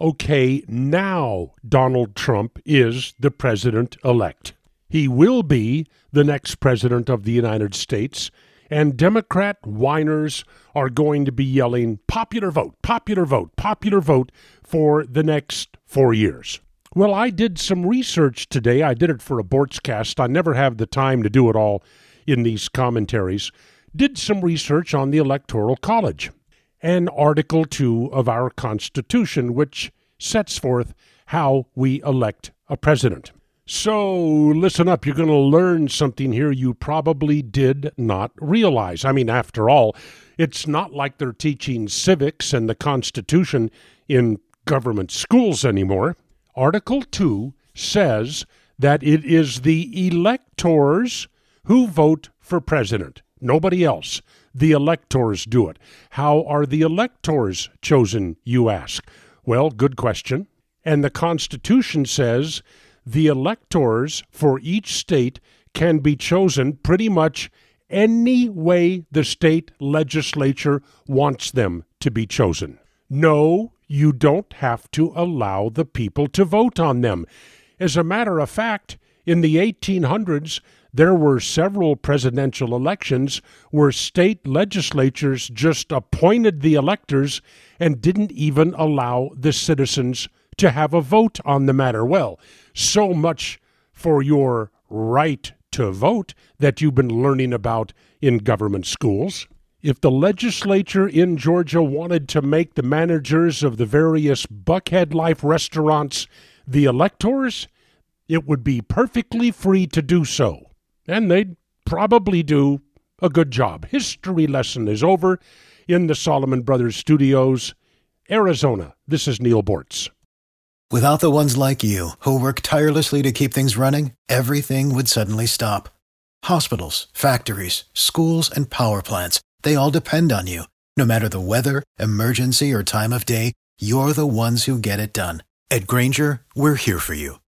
Okay, now Donald Trump is the president elect. He will be the next president of the United States, and Democrat whiners are going to be yelling popular vote, popular vote, popular vote for the next four years. Well, I did some research today. I did it for a Boortzcast. I never have the time to do it all in these commentaries. Did some research on the Electoral College and Article 2 of our Constitution, which sets forth how we elect a president. So, listen up. You're going to learn something here you probably did not realize. I mean, after all, it's not like they're teaching civics and the Constitution in government schools anymore. Article 2 says that it is the electors who vote for president, nobody else. The electors do it. How are the electors chosen, you ask? Well, good question. And the Constitution says the electors for each state can be chosen pretty much any way the state legislature wants them to be chosen. No, you don't have to allow the people to vote on them. As a matter of fact, in the 1800s, there were several presidential elections where state legislatures just appointed the electors and didn't even allow the citizens to have a vote on the matter. Well, so much for your right to vote that you've been learning about in government schools. If the legislature in Georgia wanted to make the managers of the various Buckhead Life restaurants the electors, it would be perfectly free to do so. And they'd probably do a good job. History lesson is over in the Solomon Brothers studios, Arizona. This is Neal Boortz. Without the ones like you, who work tirelessly to keep things running, everything would suddenly stop. Hospitals, factories, schools, and power plants, they all depend on you. No matter the weather, emergency, or time of day, you're the ones who get it done. At Grainger, we're here for you